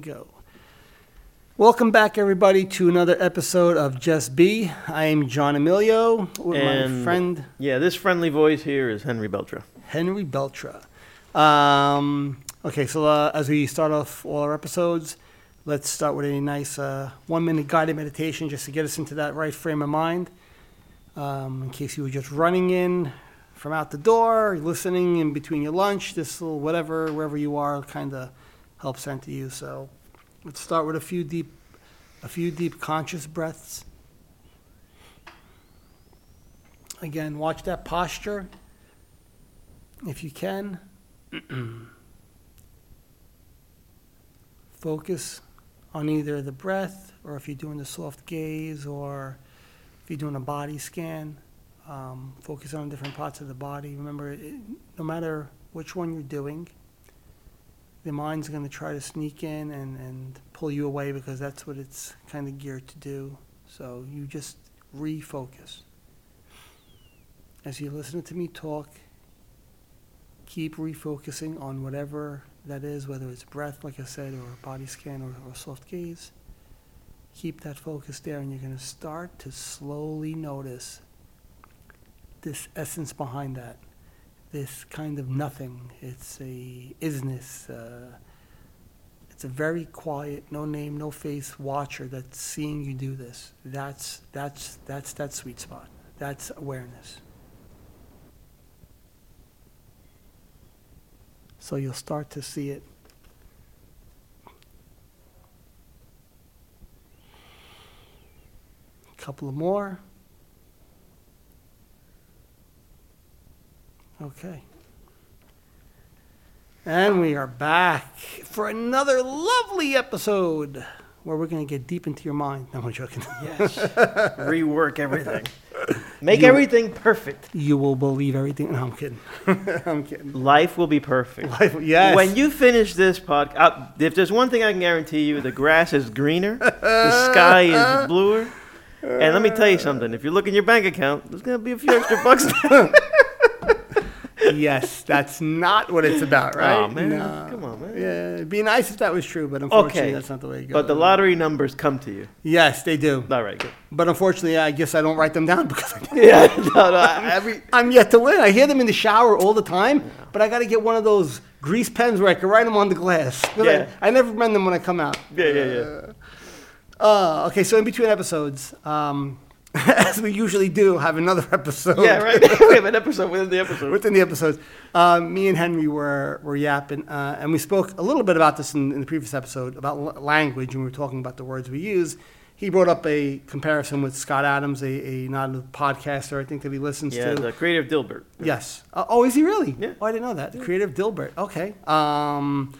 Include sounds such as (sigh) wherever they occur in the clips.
Go. Welcome back, everybody, to another episode of Just Be. I am John Emilio with my And- friend Yeah, this friendly voice here is Henry Beltra. Henry Beltra. Um, okay, so uh, as we start off all our episodes, let's start with a nice uh, one minute guided meditation just to get us into that right frame of mind. Um, in case you were just running in from out the door, listening in between your lunch, this little whatever, wherever you are, kind of helps center you. So let's start with a few deep, a few deep conscious breaths. Again, watch that posture if you can. (clears throat) Focus on either the breath or if you're doing the soft gaze or if you're doing a body scan. Um, focus on different parts of the body. Remember, it, no matter which one you're doing, the mind's going to try to sneak in and, and pull you away because that's what it's kind of geared to do. So you just refocus. As you listen to me talk, keep refocusing on whatever that is, whether it's breath, like I said, or body scan or, or soft gaze. Keep that focus there, and you're going to start to slowly notice this essence behind that, this kind of nothing. It's a isness. Uh, it's a very quiet, no name, no face watcher that's seeing you do this. That's that's that's that sweet spot. That's awareness. So you'll start to see it. A couple of more. Okay. And we are back for another lovely episode where we're going to get deep into your mind. No, I'm joking. Yes. (laughs) Rework everything. Make You- everything perfect. You will believe everything. No, I'm kidding. (laughs) I'm kidding. Life will be perfect. Life, yes. When you finish this podcast, uh, if there's one thing I can guarantee you, the grass is greener, the sky is (laughs) bluer. And let me tell you something. If you look in your bank account, there's going to be a few extra bucks. Yes, that's not what it's about, right? Aw, man. No. Come on, man. Yeah, it'd be nice if that was true, but unfortunately, Okay. that's not the way it goes. but the lottery numbers come to you. Yes, they do. All right, good. But unfortunately, I guess I don't write them down (laughs) because I Yeah, (laughs) no, no, (laughs) every, I'm yet to win. I hear them in the shower all the time, but I got to get one of those grease pens where I can write them on the glass. Yeah. I, I never mend them when I come out. yeah, yeah, yeah. Uh, okay, so in between episodes, um, (laughs) as we usually do, have another (laughs) episode. Yeah, right. (laughs) we have an episode within the episode. Within the episodes, uh, me and Henry were, were yapping, uh, and we spoke a little bit about this in, in the previous episode about l- language, and we were talking about the words we use. He brought up a comparison with Scott Adams, a, a not a podcaster, I think that he listens Yeah, to. the creative Dilbert. Yes. Uh, oh, is he really? Yeah. Oh, I didn't know that. The creative Dilbert. Okay. Um,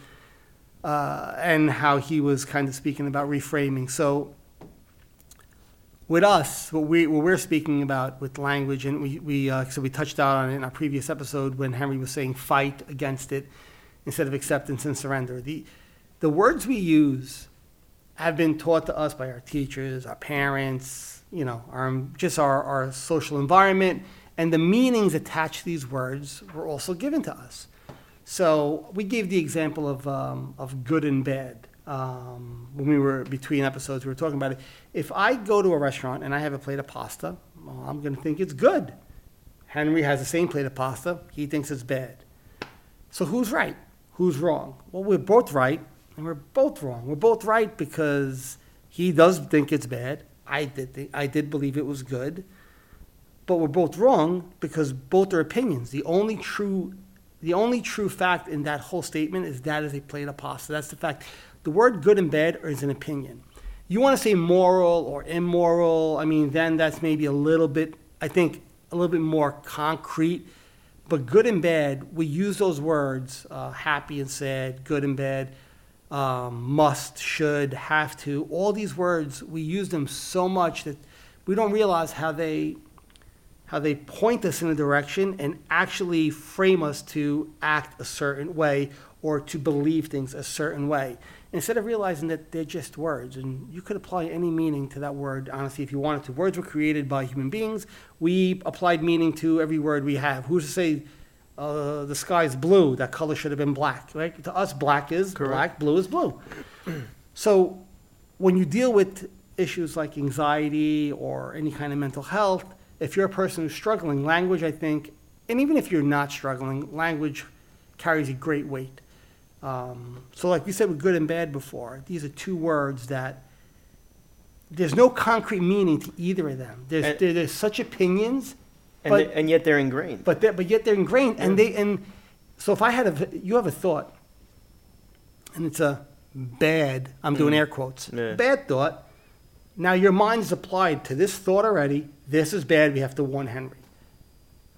uh, and how he was kind of speaking about reframing. So, with us, what, we, what we're speaking about with language, and we, we uh, so we touched on it in our previous episode when Henry was saying fight against it instead of acceptance and surrender. The, the words we use have been taught to us by our teachers, our parents, you know, our, just our, our social environment, and the meanings attached to these words were also given to us. So we gave the example of, um, of good and bad. Um, when we were between episodes, we were talking about it. If I go to a restaurant and I have a plate of pasta, well, I'm going to think it's good. Henry has the same plate of pasta, he thinks it's bad. So who's right? Who's wrong? Well, we're both right, and we're both wrong. We're both right because he does think it's bad. I did think, I did believe it was good, but we're both wrong because both are opinions. The only true the only true fact in that whole statement is that is a plate of pasta. That's the fact. The word good and bad is an opinion. You want to say moral or immoral, I mean, then that's maybe a little bit, I think, a little bit more concrete. But good and bad, we use those words, uh, happy and sad, good and bad, um, must, should, have to. All these words, we use them so much that we don't realize how they how they point us in a direction and actually frame us to act a certain way or to believe things a certain way instead of realizing that they're just words and you could apply any meaning to that word honestly if you wanted to words were created by human beings we applied meaning to every word we have who's to say uh, the sky's blue. That color should have been black, right? To us, black is Correct. black, blue is blue. so when you deal with issues like anxiety or any kind of mental health, if you're a person who's struggling, language, I think, and even if you're not struggling, language carries a great weight. Um, so, like we said with good and bad before, these are two words that there's no concrete meaning to either of them. There's, And- there, there's such opinions, And, but they- and yet they're ingrained. but that, but yet they're ingrained, and they and so if I had a you have a thought, and it's a bad I'm doing Mm. air quotes Yeah. bad thought. Now your mind is applied to this thought already. This is bad. We have to warn Henry.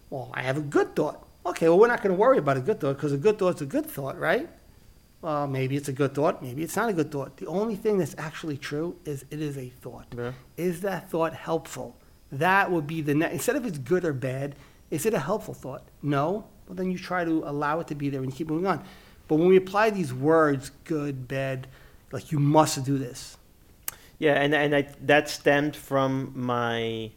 Well, I have a good thought. Okay, well we're not going to worry about a good thought because a good thought's a good thought, right? Maybe it's a good thought. Maybe it's not a good thought. The only thing that's actually true is it is a thought. Yeah. Is that thought helpful? That would be the next. Instead of it's good or bad, is it a helpful thought? No. Well, then you try to allow it to be there and keep moving on. But when we apply these words, good, bad, like you must do this. Yeah, and and I, that stemmed from my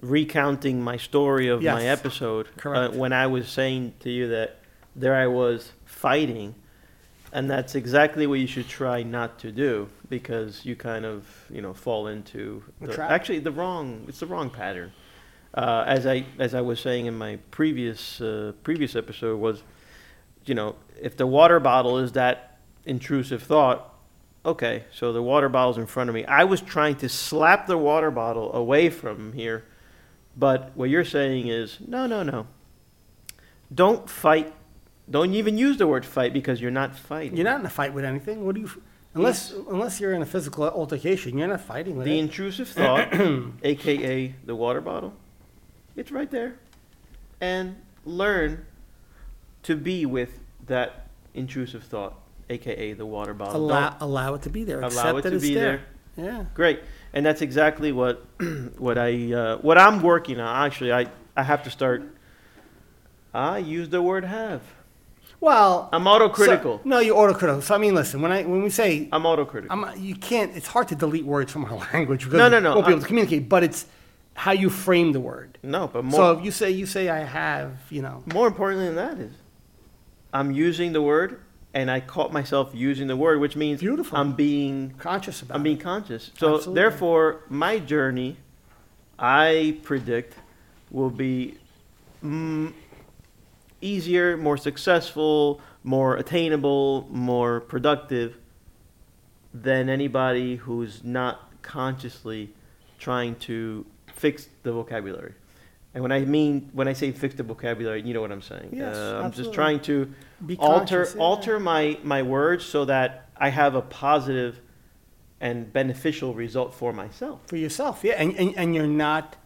recounting my story of my episode. Correct. Uh, when I was saying to you that there I was fighting, and that's exactly what you should try not to do because you kind of you know fall into the, trap. actually the wrong it's the wrong pattern. Uh, as I as I was saying in my previous uh, previous episode was, you know, if the water bottle is that intrusive thought, okay, so the water bottle's in front of me. I was trying to slap the water bottle away from here, but what you're saying is no, no, no. Don't fight. Don't even use the word fight because you're not fighting. You're not in a fight with anything. What do you? Unless unless you're in a physical altercation, you're not fighting with The it. intrusive thought, (clears throat) aka the water bottle, it's right there. And learn to be with that intrusive thought, aka the water bottle. Allow allow it to be there. Accept allow it that to it's be there. Yeah. Great. And that's exactly what (clears throat) what I uh, what I'm working on. Actually, I I have to start. I use the word have. Well, I'm autocritical. so- no, you're autocritical. So I mean, listen. When I when we say I'm autocritical. I'm, you can't. It's hard to delete words from our (laughs) language because No, no, no, we won't be I'm- able to communicate. But it's how you frame the word. no, but more so if you say you say I have, you know, More importantly than that is, I'm using the word, and I caught myself using the word, which means Beautiful. I'm being conscious about I'm being conscious. So Absolutely. therefore, my journey, I predict, will be mm, easier, more successful, more attainable, more productive than anybody who's not consciously trying to fix the vocabulary. And when I mean when I say fix the vocabulary, you know what I'm saying. Yes, uh, I'm just trying to Be alter conscious, yeah. alter my my words so that I have a positive and beneficial result for myself. for yourself. Yeah, and, and, and you're not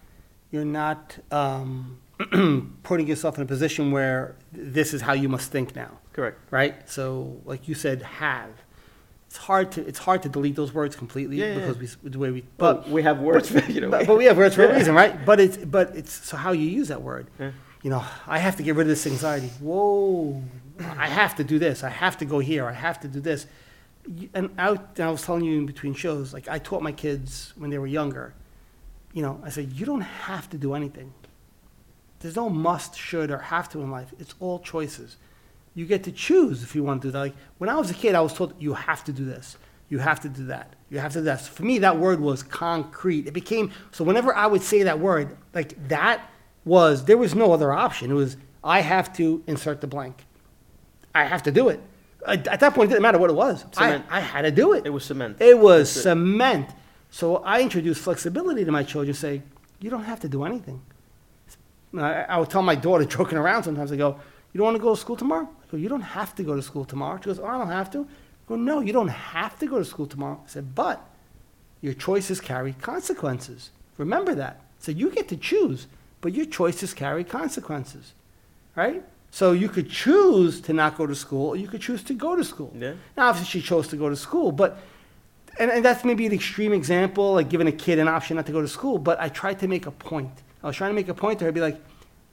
you're not um, (clears throat) putting yourself in a position where this is how you must think now, Correct. right? So, like you said, have. It's hard to it's hard to delete those words completely Yeah, because yeah. we the way we But but we have words, (laughs) you know. but, but we have words for a reason, right? But it's but it's so how you use that word. Yeah. You know, I have to get rid of this anxiety. Whoa, I have to do this. I have to go here. I have to do this. And I, and I was telling you in between shows, like I taught my kids when they were younger. You know, I said you don't have to do anything. There's no must, should, or have to in life. It's all choices. You get to choose if you want to do that. Like when I was a kid, I was told you have to do this, you have to do that, you have to do that. So for me, that word was concrete. It became so whenever I would say that word, like that was there was no other option. It was I have to insert the blank. I have to do it. At at that point, it didn't matter what it was. I, I had to do it. It was cement. It was That's it. cement. So I introduced flexibility to my children. Say, you don't have to do anything. I, I would tell my daughter, (laughs) joking around sometimes, I go, you don't want to go to school tomorrow? I go, you don't have to go to school tomorrow. She goes, oh, I don't have to. I go, no, you don't have to go to school tomorrow. I said, but your choices carry consequences. Remember that. So you get to choose, but your choices carry consequences, right? So you could choose to not go to school, or you could choose to go to school. Yeah. Now, obviously, she chose to go to school, but and, and that's maybe an extreme example, like giving a kid an option not to go to school. But I tried to make a point. I was trying to make a point there. to her, be like,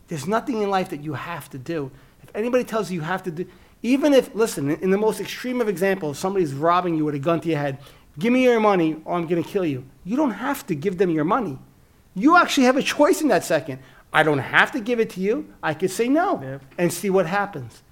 "There's nothing in life that you have to do. If anybody tells you you have to do, even if listen, in the most extreme of examples, somebody's robbing you with a gun to your head, give me your money, or I'm going to kill you. You don't have to give them your money. You actually have a choice in that second. I don't have to give it to you. I could say no Yeah. and see what happens.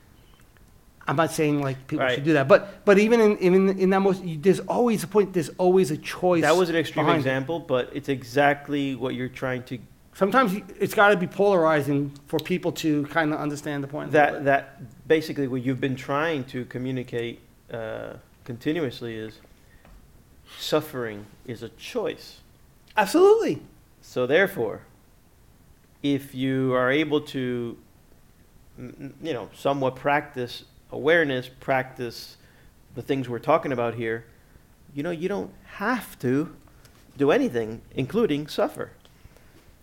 I'm not saying like people Right. should do that, but but even in even in that most, you, there's always a point. There's always a choice. That was an extreme behind it. example, but it's exactly what you're trying to Sometimes it's got to be polarizing for people to kind of understand the point. that that basically what you've been trying to communicate uh, continuously is suffering is a choice. Absolutely. So therefore, if you are able to, you know, somewhat practice awareness, practice the things we're talking about here, you know, you don't have to do anything, including suffer.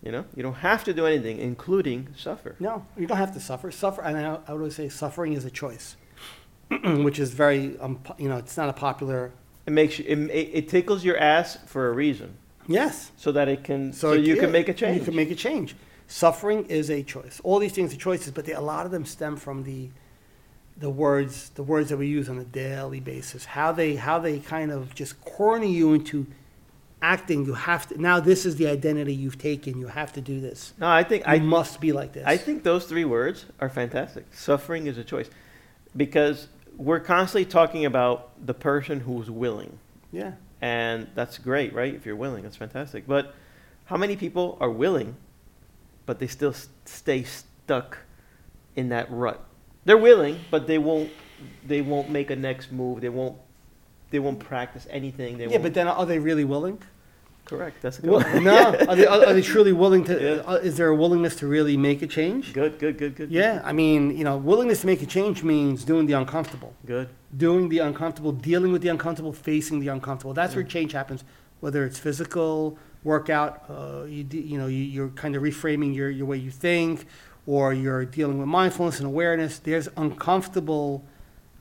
You know, you don't have to do anything, including suffer. No, you don't have to suffer. Suffer, and I, I would always say suffering is a choice, (clears throat) which is very, um, you know, it's not a popular. It makes you, it, it tickles your ass for a reason, Yes. so that it can, so, it- you yeah, can make a change. You can make a change. Suffering is a choice. All these things are choices, but they, a lot of them stem from the, the words, the words that we use on a daily basis. How they, how they kind of just corner you into acting. You have to. Now this is the identity you've taken. You have to do this. no, I think You I must be like this. I think those three words are fantastic. Suffering is a choice. Because we're constantly talking about the person who's willing. Yeah. And that's great, right? If you're willing, that's fantastic. But how many people are willing, but they still stay stuck in that rut? They're willing, but they won't. They won't make a next move. They won't. They won't practice anything. They Yeah, won't. but then are they really willing? Correct. That's a good. Well, one. no, are they, are are they (laughs) truly willing to? Yeah. uh, Is there a willingness to really make a change? Good. Good. Good. Good. Yeah, I mean, you know, willingness to make a change means doing the uncomfortable, Good. doing the uncomfortable, dealing with the uncomfortable, facing the uncomfortable. That's where change happens. Whether it's physical workout, uh, you you know, you, you're kind of reframing your your way you think, or you're dealing with mindfulness and awareness. There's uncomfortable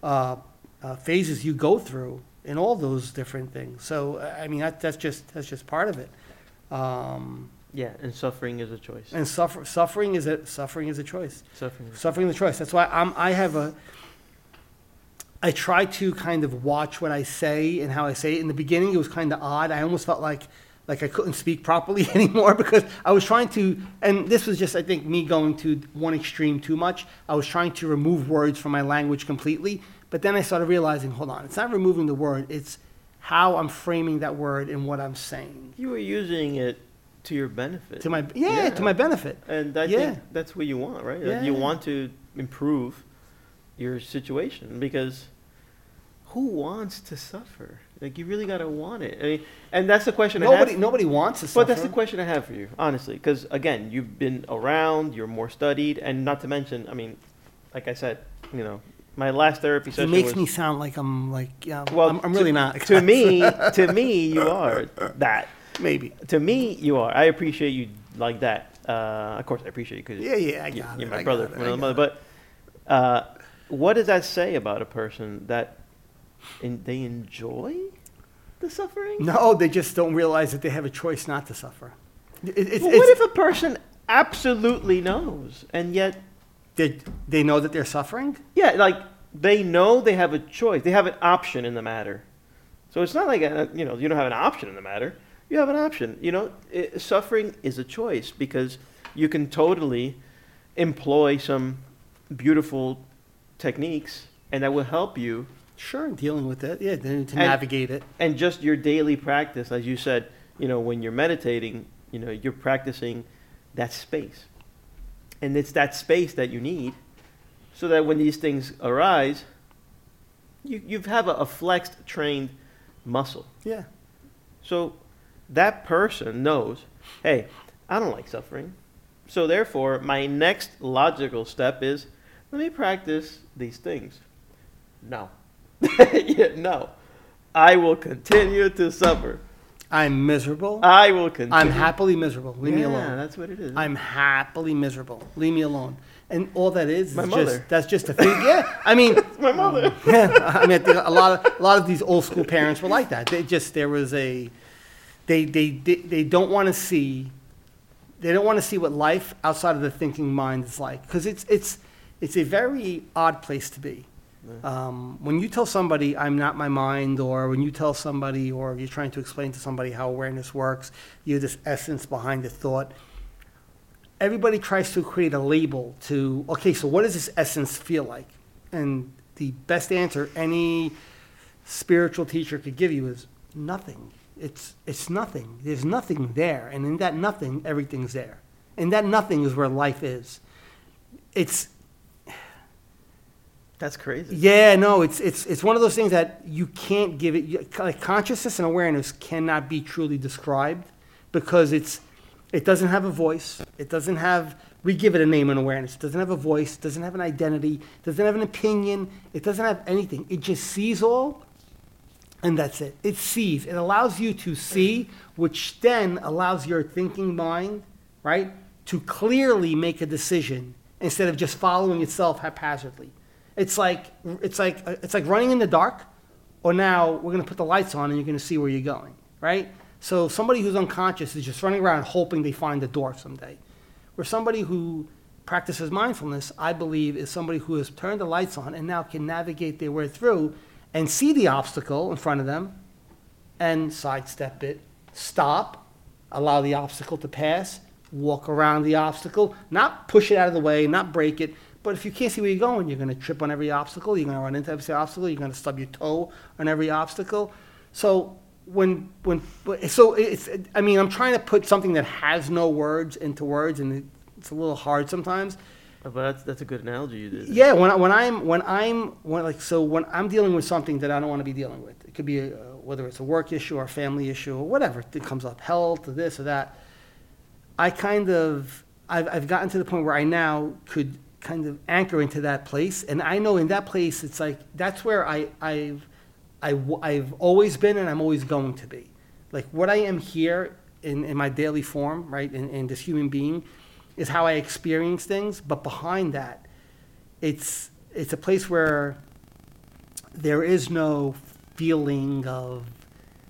uh, uh, phases you go through in all those different things. So, I mean, that, that's just that's just part of it. Um, Yeah. And suffering is a choice. and suffer, suffering is a suffering is a choice. Suffering. Is Suffering is a choice. That's why I'm, I have a. I try to kind of watch what I say and how I say it. In the beginning, it was kind of odd. I almost felt like like I couldn't speak properly (laughs) anymore because I was trying to. And this was just, I think, me going to one extreme too much. I was trying to remove words from my language completely. But then I started realizing, hold on, it's not removing the word. It's how I'm framing that word and what I'm saying You were using it to your benefit. to my yeah, to my benefit. And I Yeah. think that's what you want, right? Like, You want to improve your situation because who wants to suffer? Like you really gotta want it. I mean, and that's the question I Nobody have. nobody wants to suffer. But suffer. that's the question I have for you, honestly, because again, you've been around, you're more studied, and not to mention, I mean, like I said, you know, my last therapy session. It makes was, me sound like I'm like yeah. Well, I'm, I'm to- really not. to me, (laughs) to me, you are that. maybe. To me, you are. I appreciate you like that. Uh, of course, I appreciate you because Yeah, yeah, I you- got you're it. my I brother from it, another got mother. But uh, what does that say about a person that in, they enjoy the suffering? No, they just don't realize that they have a choice not to suffer. It, it's, But what it's, if a person absolutely knows and yet, they, they know that they're suffering? yeah, like they know they have a choice, they have an option in the matter. So it's not like a, you know you don't have an option in the matter. You have an option. You know, it, suffering is a choice because you can totally employ some beautiful techniques, and that will help you. Sure, dealing with it. Yeah, to, to And- navigate it. And just your daily practice, as you said, you know, when you're meditating, you know, you're practicing that space, and it's that space that you need, so that when these things arise, you you have a, a flexed, trained muscle. Yeah. So that person knows, hey, I don't like suffering. So therefore, my next logical step is let me practice these things. No. (laughs) Yeah, no. I will continue to suffer. I'm miserable. I will continue. I'm happily miserable. Leave me alone. Yeah, that's what it is. I'm happily miserable. Leave me alone. And all that is, My is mother. just that's just a thing. Yeah, I mean, (laughs) my mother. (laughs) yeah, I mean, a lot of a lot of these old school parents were like that. They just there was a, they they they, they don't want to see, they don't want to see what life outside of the thinking mind is like because it's it's it's a very odd place to be. Um, when you tell somebody I'm not my mind, or when you tell somebody, or you're trying to explain to somebody how awareness works, you have this essence behind the thought. everybody tries to create a label to, okay, so what does this essence feel like? And the best answer any spiritual teacher could give you is nothing. It's, it's nothing. There's nothing there. And in that nothing, everything's there. And that nothing is where life is. It's, That's crazy. yeah, no, it's, it's, it's one of those things that you can't give it, like consciousness and awareness cannot be truly described because it's, it doesn't have a voice. It doesn't have, we give it a name and awareness. It doesn't have a voice, doesn't have an identity, doesn't have an opinion, it doesn't have anything. It just sees all and that's it. It sees. It allows you to see, which then allows your thinking mind, right, to clearly make a decision instead of just following itself haphazardly. It's like it's like it's like running in the dark, or now we're going to put the lights on and you're going to see where you're going, right? So somebody who's unconscious is just running around hoping they find the door someday. Where somebody who practices mindfulness, I believe, is somebody who has turned the lights on and now can navigate their way through and see the obstacle in front of them and sidestep it, stop, allow the obstacle to pass, walk around the obstacle, not push it out of the way, not break it. But if you can't see where you're going, you're going to trip on every obstacle, you're going to run into every obstacle, you're going to stub your toe on every obstacle. So when when so it's I mean I'm trying to put something that has no words into words and it's a little hard sometimes. Oh, but that's that's a good analogy you did. Yeah, when, I, when I'm when I'm when like so when I'm dealing with something that I don't want to be dealing with, it could be a, whether it's a work issue or a family issue or whatever that comes up, health or this or that. I kind of I've I've gotten to the point where I now could kind of anchor into that place, and I know in that place it's like that's where I I've I, I've always been and I'm always going to be. Like what I am here in, in my daily form, right, in, in this human being, is how I experience things. But behind that, it's it's a place where there is no feeling of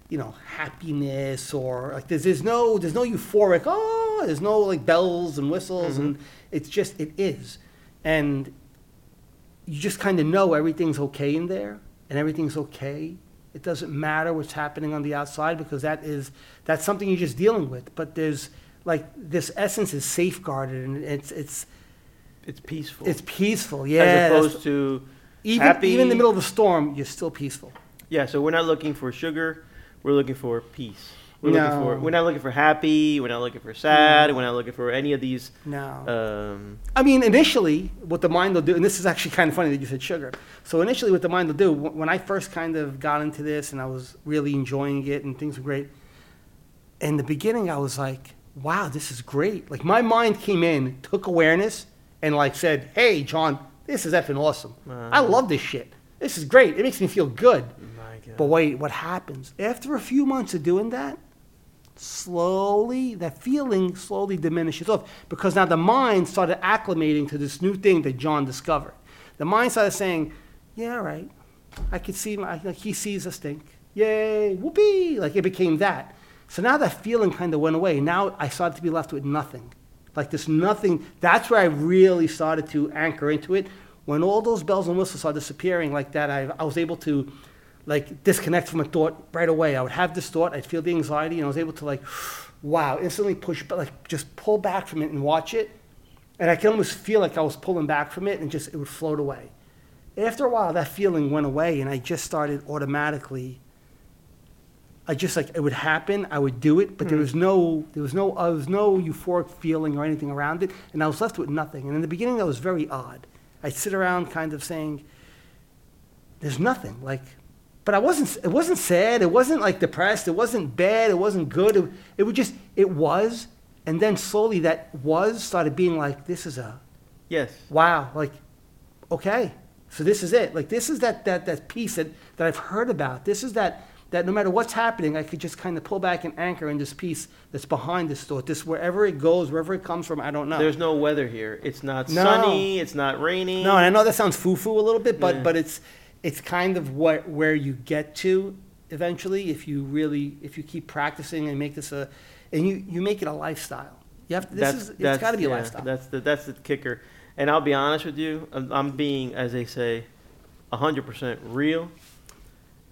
you know happiness or like there's, there's no there's no euphoric oh there's no like bells and whistles mm-hmm. and it's just it is and you just kind of know everything's okay in there and everything's okay it doesn't matter what's happening on the outside because that is that's something you're just dealing with but there's like this essence is safeguarded and it's it's It's peaceful. it's peaceful yeah as opposed to even, happy. even in the middle of a storm, you're still peaceful. Yeah, so we're not looking for sugar. We're looking for peace. We're looking for. We're not looking for happy. We're not looking for sad. We're not looking for any of these. No. Um, I mean, initially, what the mind will do, and this is actually kind of funny that you said sugar. So initially, what the mind will do, when I first kind of got into this and I was really enjoying it and things were great, in the beginning, I was like, wow, this is great. Like, my mind came in, took awareness, and like said, hey, John, this is effing awesome. I Uh. love this shit. This is great. It makes me feel good. my God. But wait, what happens? After a few months of doing that, slowly, that feeling slowly diminishes off because now the mind started acclimating to this new thing that John discovered. The mind started saying, yeah, right, I could see, my, like he sees a stink. Yay, whoopee. Like it became that. So now that feeling kind of went away. Now I started to be left with nothing. Like this nothing. That's where I really started to anchor into it. When all those bells and whistles are disappearing like that, I, I was able to like disconnect from a thought right away. I would have this thought, I'd feel the anxiety, and I was able to like, (sighs) wow, instantly push, but like just pull back from it and watch it. And I could almost feel like I was pulling back from it and just it would float away. After a while, that feeling went away, and I just started automatically. I just like it would happen. I would do it, but there mm. was no, there was no, there was no euphoric feeling or anything around it, and I was left with nothing. And in the beginning, that was very odd. I'd sit around, kind of saying, "There's nothing." Like, but I wasn't. It wasn't sad. It wasn't like depressed. It wasn't bad. It wasn't good. It, it would just. It was, and then slowly that was started being like, "This is a yes. wow." Like, okay, so this is it. Like, this is that that that peace that that I've heard about. This is that that no matter what's happening, I could just kind of pull back and anchor in this peace that's behind this thought. This wherever it goes, wherever it comes from, I don't know. There's no weather here. It's not No. sunny. It's not rainy. No, and I know that sounds foo-foo a little bit, but Yeah. but it's it's kind of what where you get to eventually if you really if you keep practicing and make this a and you you make it a lifestyle. You have to, this that's, is it's got to be a lifestyle. That's the that's the kicker. And I'll be honest with you, I'm, I'm being, as they say, 100% real.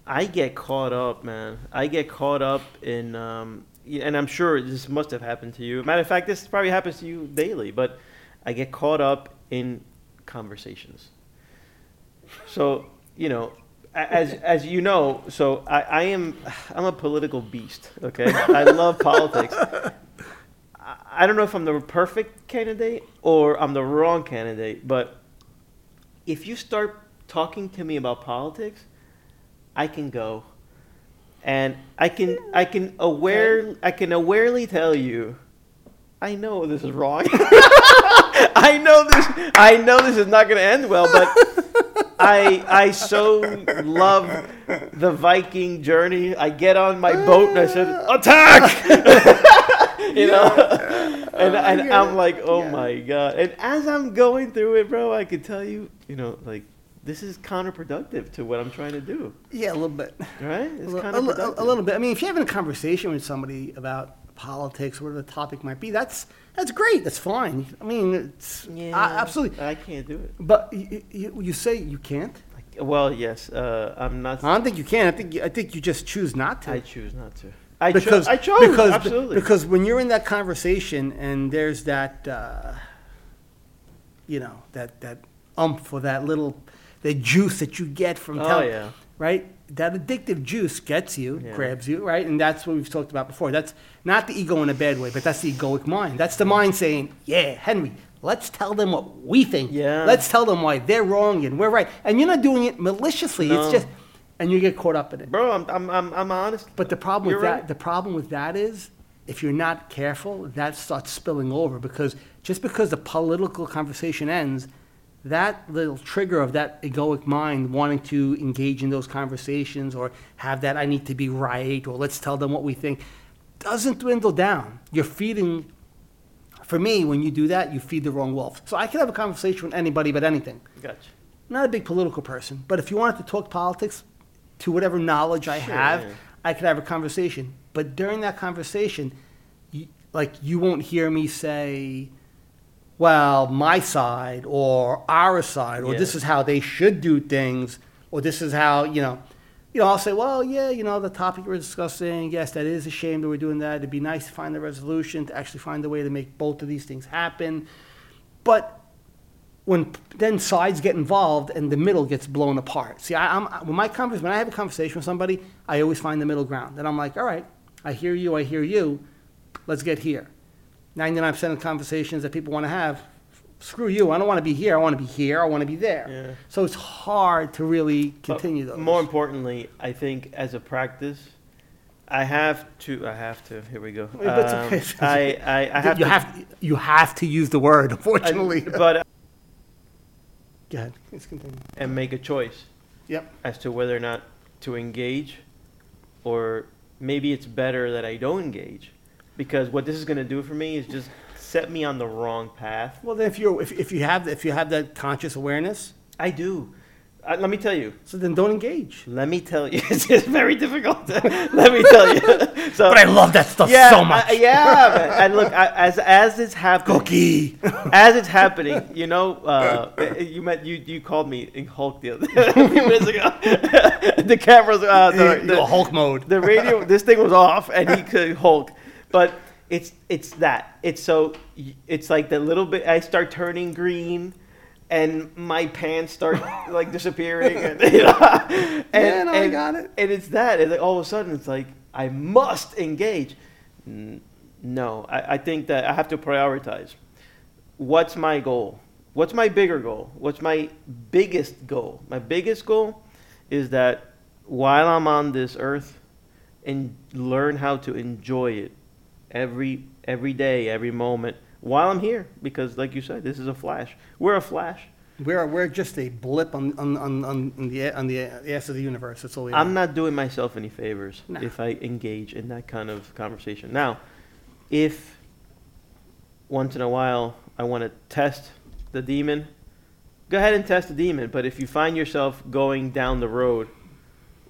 I get caught up, man. I get caught up in, um, and I'm sure this must have happened to you. Matter of fact, this probably happens to you daily. But I get caught up in conversations. So you know, as as you know, so I, I am I'm a political beast. Okay, I love (laughs) politics. I- I don't know if I'm the perfect candidate or I'm the wrong candidate, but if you start talking to me about politics, I can go, and I can I can aware I can awarely tell you, I know this is wrong. (laughs) (laughs) I know this I know this is not going to end well, but I I so love the Viking journey. I get on my boat and I said attack. (laughs) you know, oh, and I and I'm like, oh Yeah. my god! And as I'm going through it, bro, I can tell you, you know, like this is counterproductive to what I'm trying to do. Yeah, a little bit. Right? A, It's a, li- counterproductive. a little bit. I mean, if you're having a conversation with somebody about politics, whatever the topic might be, that's that's great. That's fine. I mean, it's Yeah, I- absolutely. I can't do it. But you, you, you say you can't. Well, yes, uh, I'm not. I don't think you can. I think you, I think you just choose not to. I choose not to. I because chose. I chose. because absolutely. because when you're in that conversation and there's that uh, you know that that umph or that little the juice that you get from oh tell- yeah. Right that addictive juice gets you Yeah. grabs you right and that's what we've talked about before that's not the ego in a bad way but that's the egoic mind that's the mind saying yeah henry let's tell them what we think Yeah. let's tell them why they're wrong and we're right and you're not doing it maliciously No. it's just and you get caught up in it Bro, I'm I'm I'm, I'm honest. but the problem with You're that, right. the problem with that is, if you're not careful, that starts spilling over because just because the political conversation ends, that little trigger of that egoic mind wanting to engage in those conversations or have that I need to be right or let's tell them what we think doesn't dwindle down. You're feeding. For me, when you do that, you feed the wrong wolf. So I can have a conversation with anybody about anything Gotcha. not a big political person, but if you wanted to talk politics to whatever knowledge I Sure, have. I could have a conversation. But during that conversation, you, like you won't hear me say, "Well, my side" or "our side" or Yeah. "This is how they should do things" or "This is how you know." You know, I'll say, "Well, yeah, you know, the topic we're discussing. Yes, that is a shame that we're doing that. It'd be nice to find a resolution to actually find a way to make both of these things happen." But when then sides get involved and the middle gets blown apart. See, I, I'm when my convers when I have a conversation with somebody, I always find the middle ground. And I'm like, all right, I hear you, I hear you. Let's get here. 99% of conversations that people want to have, screw you. I don't want to be here. I want to be here. I want to be there. Yeah. So it's hard to really continue But those. More importantly, I think as a practice, I have to. I have to. Here we go. Wait, but it's Um. I, I, I have you to. have you have to use the word, unfortunately. (laughs) I- but Go ahead. Let's continue. and make a choice Yep. as to whether or not to engage, or maybe it's better that I don't engage, because what this is going to do for me is just set me on the wrong path. Well, then if you if, if you have if you have that conscious awareness, I do. Uh, let me tell you. so then don't engage. Let me tell you. (laughs) It's just very difficult. (laughs) let me tell you. (laughs) So, But I love that stuff yeah, so much. I- yeah, man. and look, I, as as it's happening, Cookie. as it's happening, you know, uh, you met you you called me in Hulk the other a few minutes ago. the cameras, uh, the, You go the, Hulk mode. the radio, this thing was off, and he could Hulk, but it's it's that it's so it's like the little bit I start turning green. And my pants start (laughs) like disappearing, and, (laughs) you know, and, no, I and- got it. and it's that, and like all of a sudden, it's like I must engage. No, I, I think that I have to prioritize. What's my goal? What's my bigger goal? What's my biggest goal? My biggest goal is that while I'm on this earth, and learn how to enjoy it every every day, every moment while I'm here. Because, like you said, this is a flash. We're a flash. We're, we're just a blip on, on, on, on on the, on the ass of the universe. That's all we are. I'm not doing myself any favors No. if I engage in that kind of conversation. Now, if once in a while I want to test the demon, go ahead and test the demon. But if you find yourself going down the road,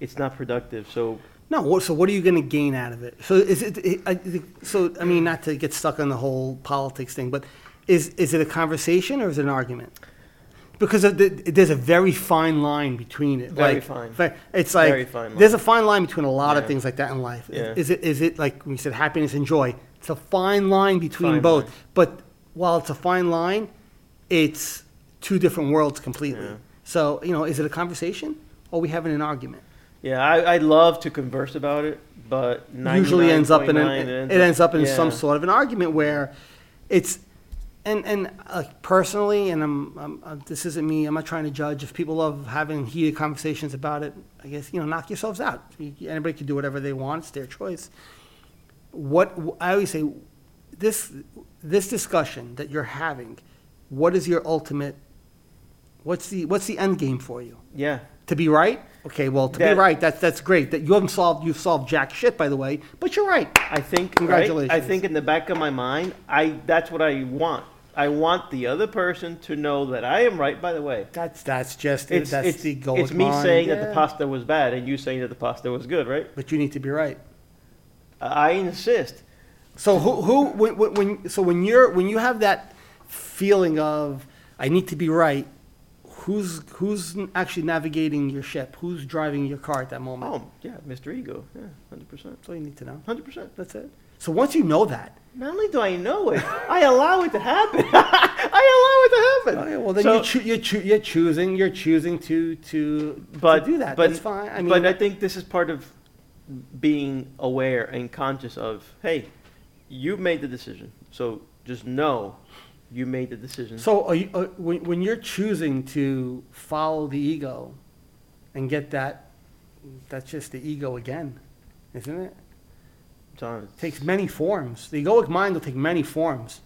it's not productive. So No, what, so what are you going to gain out of it? So is it, it I, so I mean, not to get stuck on the whole politics thing, but is, is it a conversation or is it an argument? because the, there's a very fine line between it. Very like, fine. It's like Very fine there's a fine line between a lot of Yeah. things like that in life. Yeah. Is it is it like we said happiness and joy? It's a fine line between Fine both. line. But while it's a fine line, it's two different worlds completely. Yeah. So you know, is it a conversation or are we having an argument? Yeah, I, I love to converse about it, but usually ends up in an, 99.9 it ends up in yeah. some sort of an argument where it's and and like personally and I'm, I'm uh, this isn't me I'm not trying to judge. If people love having heated conversations about it I guess you know knock yourselves out. Anybody can do whatever they want it's their choice. What I always say this this discussion that you're having what is your ultimate what's the what's the end game for you Yeah, to be right? Okay, well, to be right, that's that's great. That you haven't solved you've solved jack shit, by the way. But you're right. I think. Congratulations. Right? I think in the back of my mind, I that's what I want. I want the other person to know that I am right. By the way, That's that's just it's that's it's, the goal. it's of me mine. saying that the Yeah. pasta was bad and you saying that the pasta was good, right? But you need to be right. I insist. So who who when, when, when so when you're when you have that feeling of I need to be right, who's who's actually navigating your ship? Who's driving your car at that moment? Oh yeah, Mr. Ego. Yeah, hundred percent, That's all you need to know. hundred percent. That's it. So once you know that, Not only do I know it, I allow it to happen. (laughs) I allow it to happen. Oh, okay, well then So- you choo- you're, choo- you're choosing you're choosing to to, but to do that. But, That's fine. I mean, but I think this is part of being aware and conscious of. Hey, you've made the decision, so just know you made the decision. So are you, uh, when, when you're choosing to follow the ego and get that, that's just the ego again, isn't it? John, It takes many forms. The egoic mind will take many forms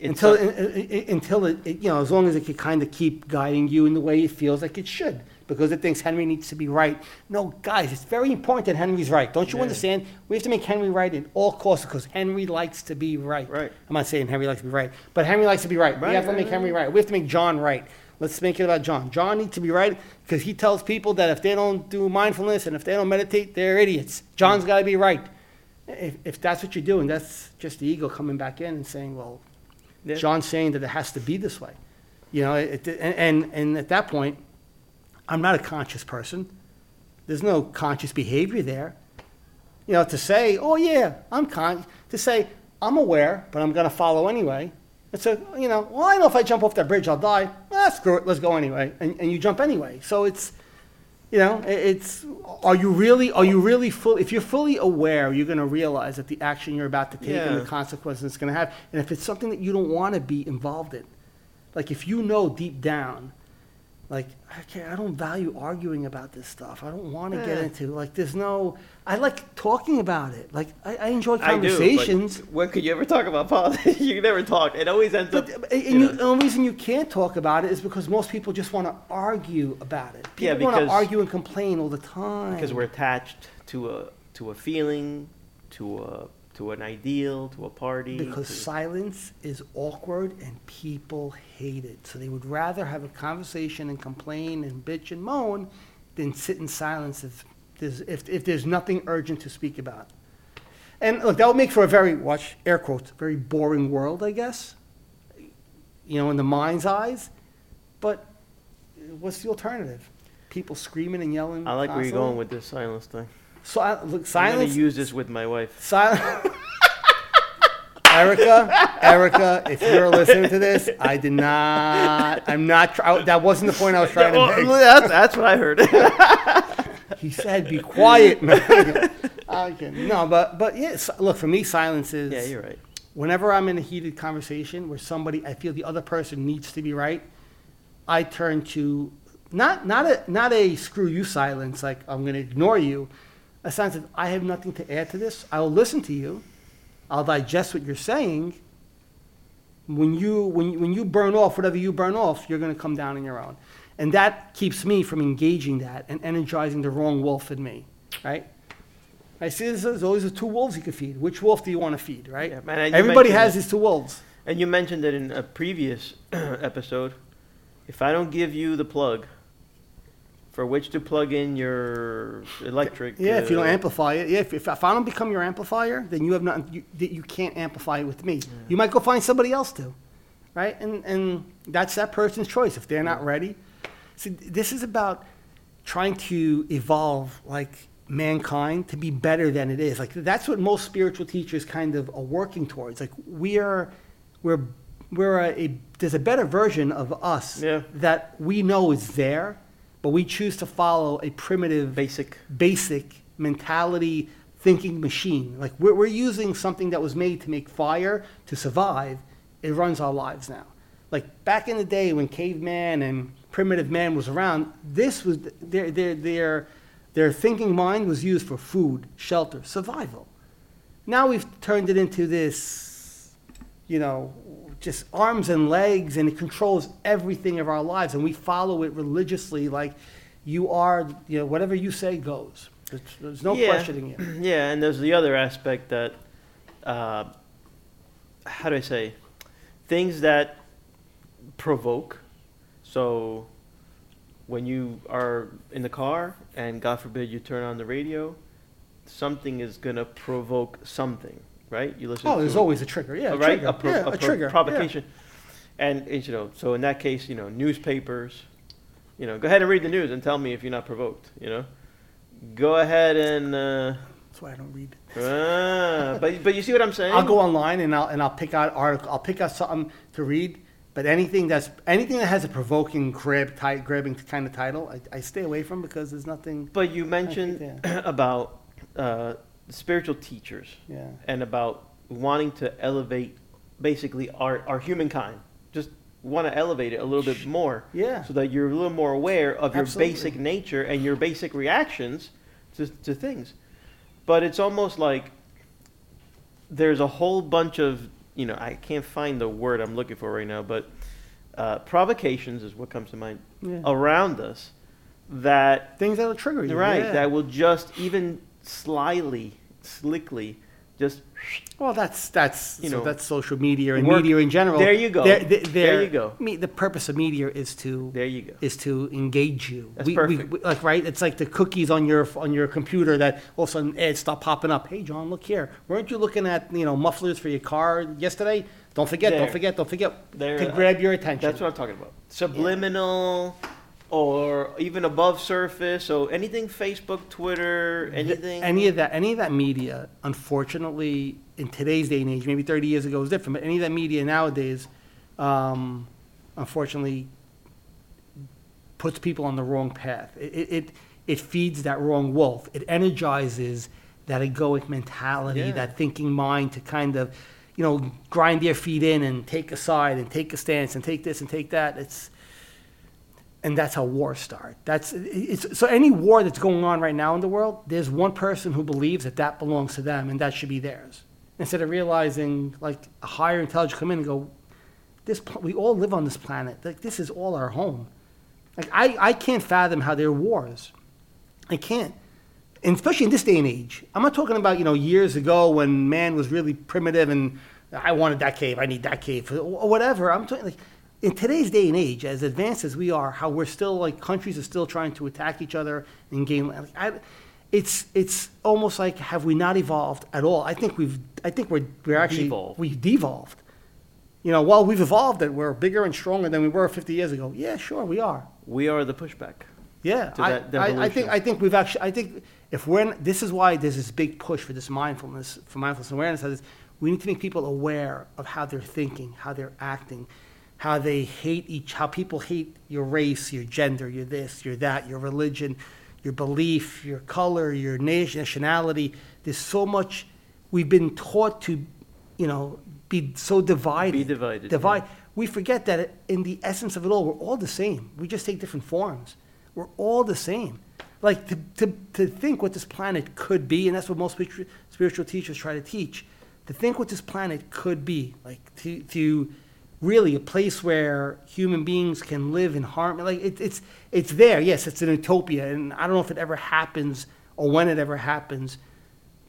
until, a- until it, it, you know, as long as it can kind of keep guiding you in the way it feels like it should, because it thinks Henry needs to be right. No, guys, it's very important that Henry's right. Don't you Yeah. understand? We have to make Henry right at all costs because Henry likes to be right. Right. I'm not saying Henry likes to be right, but Henry likes to be right. we have to make Henry right. We have to make John right. Let's make it about John. John needs to be right because he tells people that if they don't do mindfulness and if they don't meditate, they're idiots. John's mm. got to be right. If, if that's what you're doing, that's just the ego coming back in and saying, well, Yeah. John's saying that it has to be this way. You know, it, and, and, and at that point, I'm not a conscious person. There's no conscious behavior there. You know, to say, oh yeah, I'm con, to say, I'm aware, but I'm going to follow anyway. It's a, you know, well, I know if I jump off that bridge, I'll die. Ah, screw it, let's go anyway. And, and you jump anyway. So it's, you know, it's, are you really, are you really full, if you're fully aware, you're going to realize that the action you're about to take and the Yeah. consequences it's going to have. And if it's something that you don't want to be involved in, like if you know deep down, like, okay, I don't value arguing about this stuff. I don't want to get Yeah. into, like, there's no, I like talking about it. Like, I, I enjoy I do, but conversations. when could you ever talk about politics? (laughs) you never talk. It always ends up. But, and you you, know, the only reason you can't talk about it is because most people just want to argue about it. Yeah, People want to because- argue and complain all the time. because we're attached to a to a feeling, to a to an ideal, to a party. Because to- silence is awkward and people hate it. So they would rather have a conversation and complain and bitch and moan than sit in silence if there's, if, if there's nothing urgent to speak about. And look, that would make for a very, watch, air quotes, very boring world, I guess, you know, in the mind's eyes. But what's the alternative? People screaming and yelling. I like where you're going with this silence thing. So, I- look, I'm gonna use this with my wife. Silence. Erica, Erica, if you're listening to this, I did not. I'm not. Try, that wasn't the point I was trying to make. that's, that's what I heard. (laughs) He said, "Be quiet." okay. (laughs) No, but but yes. Look, for me, silence is. yeah, you're right. Whenever I'm in a heated conversation where somebody, I feel the other person needs to be right, I turn to not not a not a screw you silence like I'm going to ignore you. A sense of I have nothing to add to this. I will listen to you. I'll digest what you're saying. When you when when you burn off whatever you burn off, you're going to come down on your own, and that keeps me from engaging that and energizing the wrong wolf in me, right? I see there's, there's always the two wolves you can feed. Which wolf do you want to feed, right? Yeah, man, Everybody has these two wolves. And you mentioned it in a previous (clears throat) episode. If I don't give you the plug for which to plug in your electric, Yeah, if you don't uh, amplify it, yeah, if, if, if I don't become your amplifier, then you have nothing, you, you can't amplify it with me. You might go find somebody else to. right? And and that's that person's choice if they're not ready. See, this is about trying to evolve like mankind to be better than it is. Like that's what most spiritual teachers kind of are working towards. Like we are, we're we're a, a there's a better version of us Yeah. that we know is there, but we choose to follow a primitive Basic. basic mentality thinking machine. Like we're, we're using something that was made to make fire to survive. It runs our lives now. Like back in the day when caveman and primitive man was around, this was their their their their thinking mind was used for food, shelter, survival. Now we've turned it into this, you know, just arms and legs, and it controls everything of our lives, and we follow it religiously. Like you are, you know, whatever you say goes. There's, there's no Yeah. questioning it. (clears throat) Yeah, and there's the other aspect that, uh, how do I say, things that provoke. So, when you are in the car and God forbid you turn on the radio, something is gonna provoke something, right? You listen. Oh, to there's always a trigger. Yeah, a right? trigger. A, pro- yeah, a pro- trigger. provocation. And, and, you know, so in that case, you know, newspapers, you know, go ahead and read the news and tell me if you're not provoked, you know? Go ahead and, uh, That's why I don't read. ah, but, but you see what I'm saying? I'll go online and I'll and I'll pick out article. I'll pick out something to read. But anything that's anything that has a provoking grab, tight, grabbing kind of title, I, I stay away from because there's nothing. But you mentioned yeah. (clears throat) about uh, spiritual teachers Yeah. and about wanting to elevate basically our, our humankind. Just want to elevate it a little bit more. Yeah. So that you're a little more aware of your Absolutely. basic nature and your basic reactions to, to things. But it's almost like there's a whole bunch of, you know, I can't find the word I'm looking for right now, but uh, provocations is what comes to mind Yeah. around us that Things that'll trigger you. right yeah. that will just even slyly slickly just Well, that's that's You you know that's social media and work- media in general. There you go. They're- they're- There you go. Me, the purpose of media is to there you go is to engage you. That's we, we- perfect. we- like right, it's like the cookies on your on your computer that all of a sudden ads stop popping up. Hey, John, look here. Weren't you looking at you know mufflers for your car yesterday? Don't forget. There. Don't forget. Don't forget There, to grab your attention. that's what i'm talking about subliminal or even above surface so anything facebook twitter anything Any of that, any of that media, unfortunately, in today's day and age, maybe 30 years ago was different, but any of that media nowadays, um, unfortunately, puts people on the wrong path. It, it, it, it feeds that wrong wolf. It energizes that egoic mentality, Yeah. that thinking mind to kind of, you know, grind their feet in and take a side and take a stance and take this and take that. It's, and that's how wars start. That's so any war that's going on right now in the world, there's one person who believes that that belongs to them and that should be theirs. Instead of realizing like a higher intelligence come in and go, this we all live on this planet. Like this is all our home. Like I, I can't fathom how there are wars. I can't. And especially in this day and age. I'm not talking about, you know, years ago when man was really primitive and I wanted that cave, I need that cave, or whatever. I'm talking like in today's day and age, as advanced as we are, how we're still like countries are still trying to attack each other and gain land. Like, I, it's it's almost like have we not evolved at all? I think we've I think we're we're actually Devolved. we've devolved. You know, while we've evolved and we're bigger and stronger than we were 50 years ago. Yeah, sure, we are. we are the pushback Yeah, to I, that I, I think. I think we've actually I think if we're this is why there's this big push for this mindfulness for mindfulness awareness. Is we need to make people aware of how they're thinking, how they're acting, how they hate each, how people hate your race, your gender, your this, your that, your religion, your belief, your color, your nationality. There's so much we've been taught to, you know, be so divided. Be divided, Divide. yeah. We forget that in the essence of it all, we're all the same. We just take different forms. We're all the same. Like to, to, to think what this planet could be, and that's what most spiritual teachers try to teach, to think what this planet could be, like to, to really a place where human beings can live in harmony. Like it, it's, it's there. Yes, it's an utopia, and I don't know if it ever happens or when it ever happens.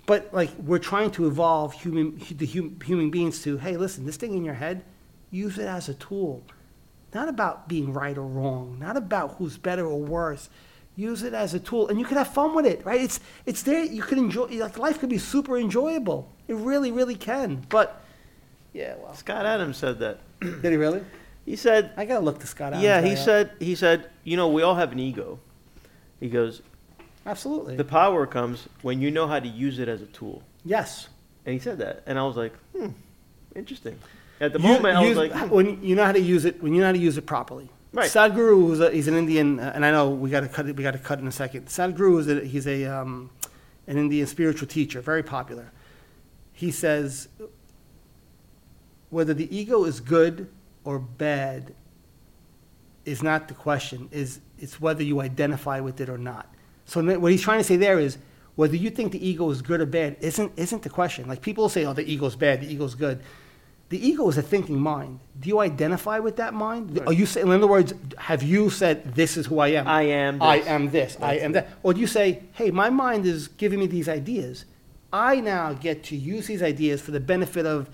But like we're trying to evolve human the hum, human beings to hey listen this thing in your head use it as a tool not about being right or wrong not about who's better or worse use it as a tool and you can have fun with it right it's it's there you can enjoy like life could be super enjoyable it really really can but Yeah, well, Scott Adams said that. (clears throat) did he really? He said, I gotta look this guy up." yeah, he up. said, he said, you know, we all have an ego. He goes, Absolutely. the power comes when you know how to use it as a tool. yes. And he said that, and I was like, hmm, interesting. At the moment, I was like, hmm. when you know how to use it, when you know how to use it properly. Right. Sadhguru, who's a, he's an Indian, uh, and I know we got to cut it. We got to cut in a second. Sadhguru is a, he's a um, an Indian spiritual teacher, very popular. He says whether the ego is good or bad is not the question. Is it's whether you identify with it or not. So what he's trying to say there is whether you think the ego is good or bad isn't isn't the question. Like people say, oh, the ego's bad, the ego's good. The ego is a thinking mind. Do you identify with that mind? Right. Are you say, in other words, have you said this is who I am? I am. I this." am this. I am that. Or do you say, hey, my mind is giving me these ideas. I now get to use these ideas for the benefit of,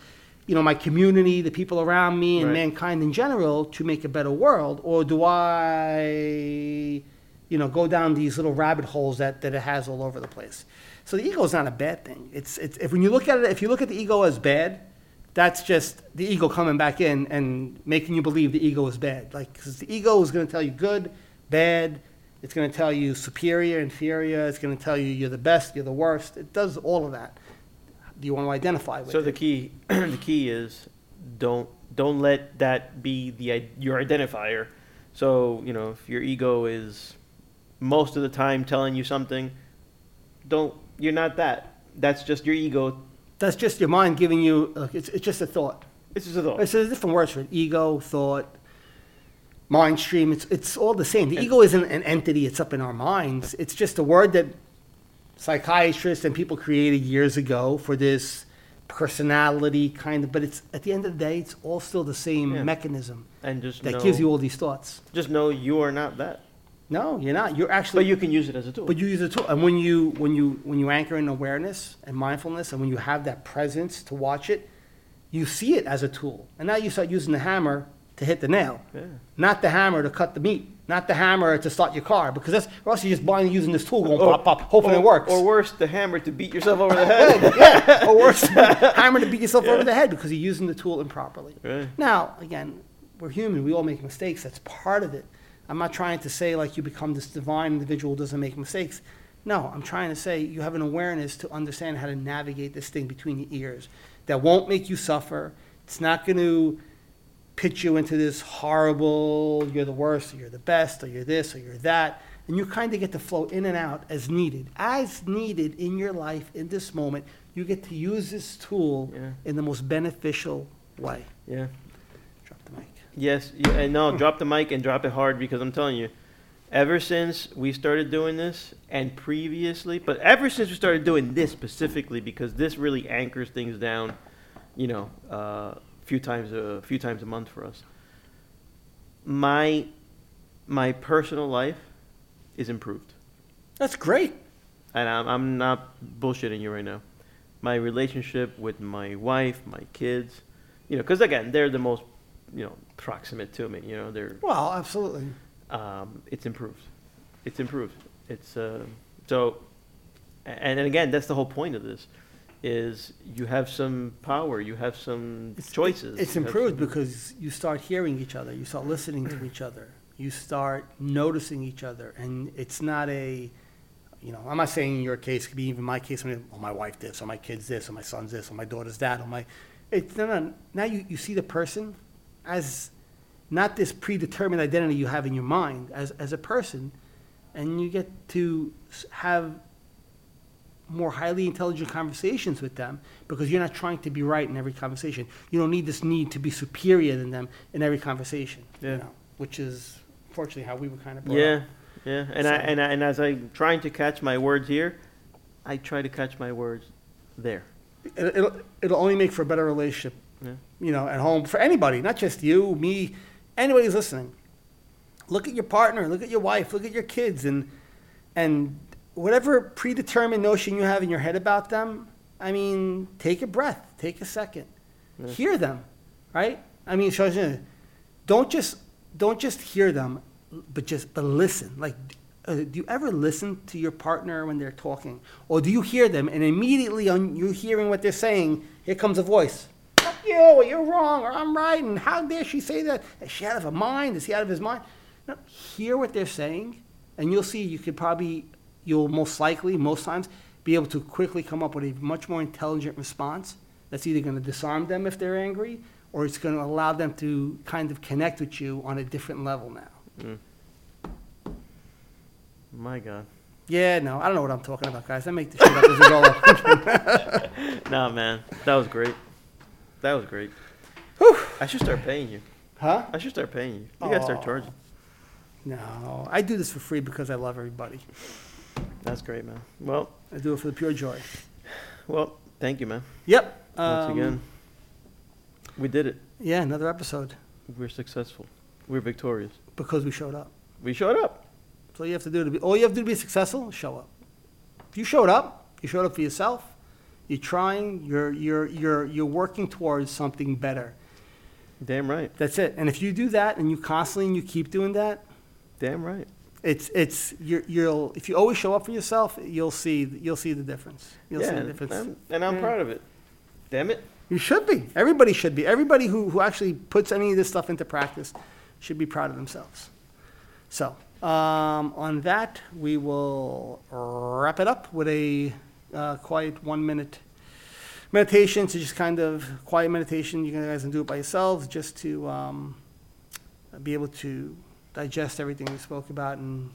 you know, my community, the people around me, and Right. mankind in general to make a better world. Or do I, you know, go down these little rabbit holes that, that it has all over the place? So the ego is not a bad thing. It's, it's if when you look at it, if you look at the ego as bad, that's just the ego coming back in and making you believe the ego is bad. Like, 'cause the ego is going to tell you good, bad. It's going to tell you superior, inferior. It's going to tell you you're the best, you're the worst. It does all of that. Do you want to identify with So it? the key, (clears throat) the key is don't don't let that be the your identifier. So you know if your ego is most of the time telling you something, don't you're not that. That's just your ego. That's just your mind giving you. Uh, it's, it's just a thought. It's just a thought. It's a different words for it. Ego, thought, mind stream. It's it's all the same. The And- ego isn't an entity. It's up in our minds. It's just a word that psychiatrists and people created years ago for this personality kind of. But it's at the end of the day, it's all still the same Yeah. mechanism and just that know, gives you all these thoughts. just know you are not that. No, you're not. You're actually. But you can use it as a tool. But you use a tool, and when you when you when you anchor in awareness and mindfulness, and when you have that presence to watch it, you see it as a tool. And now you start using the hammer to hit the nail, yeah. not the hammer to cut the meat, not the hammer to start your car, because that's or else you're just blindly using this tool, going Or- pop pop, hoping or, it works. Or worse, the hammer to beat yourself over the (laughs) head. yeah, or worse, (laughs) hammer to beat yourself over the head because you're using the tool improperly. Right. Now, again, we're human. We all make mistakes. That's part of it. I'm not trying to say like you become this divine individual who doesn't make mistakes. No, I'm trying to say you have an awareness to understand how to navigate this thing between your ears that won't make you suffer. It's not going to pitch you into this horrible, you're the worst, or you're the best, or you're this, or you're that. And you kind of get to flow in and out as needed. As needed in your life in this moment, you get to use this tool Yeah. in the most beneficial way. Yeah. Drop the mic. Yes, yeah, and no, drop the mic and drop it hard because I'm telling you, ever since we started doing this and previously, but ever since we started doing this specifically because this really anchors things down, you know, uh, few times a few times a month for us. My my personal life is improved, That's great. and I'm I'm not bullshitting you right now. My relationship with my wife, my kids, you know, because again, they're the most you know proximate to me. You know, they're Well, absolutely. um, it's improved. It's improved. It's uh, so, and, and again, that's the whole point of this, is you have some power, you have some It's- choices. It's you have improved some- because you start hearing each other, you start listening to each other, you start noticing each other, and it's not a, you know, I'm not saying in your case, could be even my case, when, oh, my wife this, or my kid's this, or my son's this, or my daughter's that, or my, it's, no, no, now you, you see the person as not this predetermined identity you have in your mind, as, as a person, and you get to s- have more highly intelligent conversations with them because you're not trying to be right in every conversation. You don't need this need to be superior than them in every conversation. Yeah. You know, which is fortunately how we were kind of brought Yeah, up. yeah, and I, and I, and as I'm trying to catch my words here, I try to catch my words there. It, it'll, it'll only make for a better relationship, Yeah. you know, at home for anybody, not just you, me, anybody who's listening. Look at your partner, look at your wife, look at your kids, and and whatever predetermined notion you have in your head about them. I mean, take a breath, take a second, Yeah. hear them, right? I mean, don't just don't just hear them, but just but listen. Like, uh, do you ever listen to your partner when they're talking, or do you hear them and immediately on you hearing what they're saying, here comes a voice? you, or you're wrong, or I'm right, and how dare she say that? Is she out of her mind? Is he out of his mind? No, hear what they're saying, and you'll see you could probably, you'll most likely, most times, be able to quickly come up with a much more intelligent response that's either going to disarm them if they're angry, or it's going to allow them to kind of connect with you on a different level now. Mm. My God. Yeah, no, I don't know what I'm talking about, guys. I make the shit up as we go. Nah, man, that was great. That was great. Whew. I should start paying you. Huh? I should start paying you. You gotta start charging. No, I do this for free because I love everybody. That's great, man. Well, I do it for the pure joy. well, thank you, man. Yep. Once um, again, we did it. Yeah, another episode We're successful. We're victorious. because we showed up. We showed up. That's all you have to do to be. All you have to do to be successful is show up. If you showed up, you showed up for yourself. You're trying. You're you're you're you're working towards something better. Damn right. That's it. And if you do that and you constantly and you keep doing that, Damn right. It's it's you're, you'll if you always show up for yourself, you'll see you'll see the difference. You'll yeah, see the and, difference. and- and I'm Yeah. proud of it. Damn it. You should be. Everybody should be. Everybody who, who actually puts any of this stuff into practice should be proud of themselves. So, um, on that, we will wrap it up with a uh, quiet one minute meditation to just kind of quiet meditation. You guys can do it by yourselves just to um, be able to digest everything we spoke about and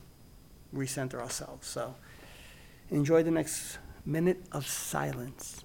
recenter ourselves. So, enjoy the next minute of silence.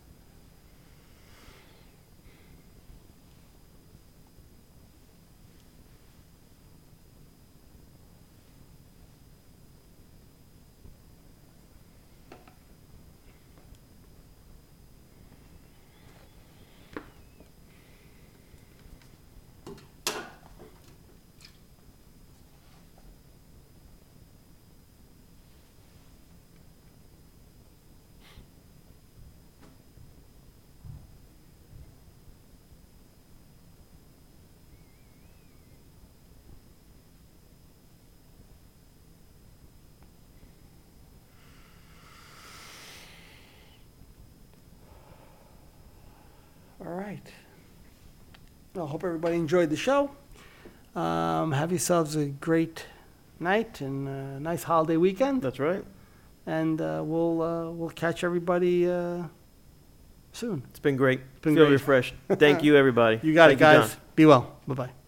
All right. Well, hope everybody enjoyed the show. Um, have yourselves a great night and a nice holiday weekend. That's right. And uh, we'll uh, we'll catch everybody uh, soon. It's been great. been Feel great. refreshed. Thank you, everybody. (laughs) You got Thank it, guys. Be well. Bye bye.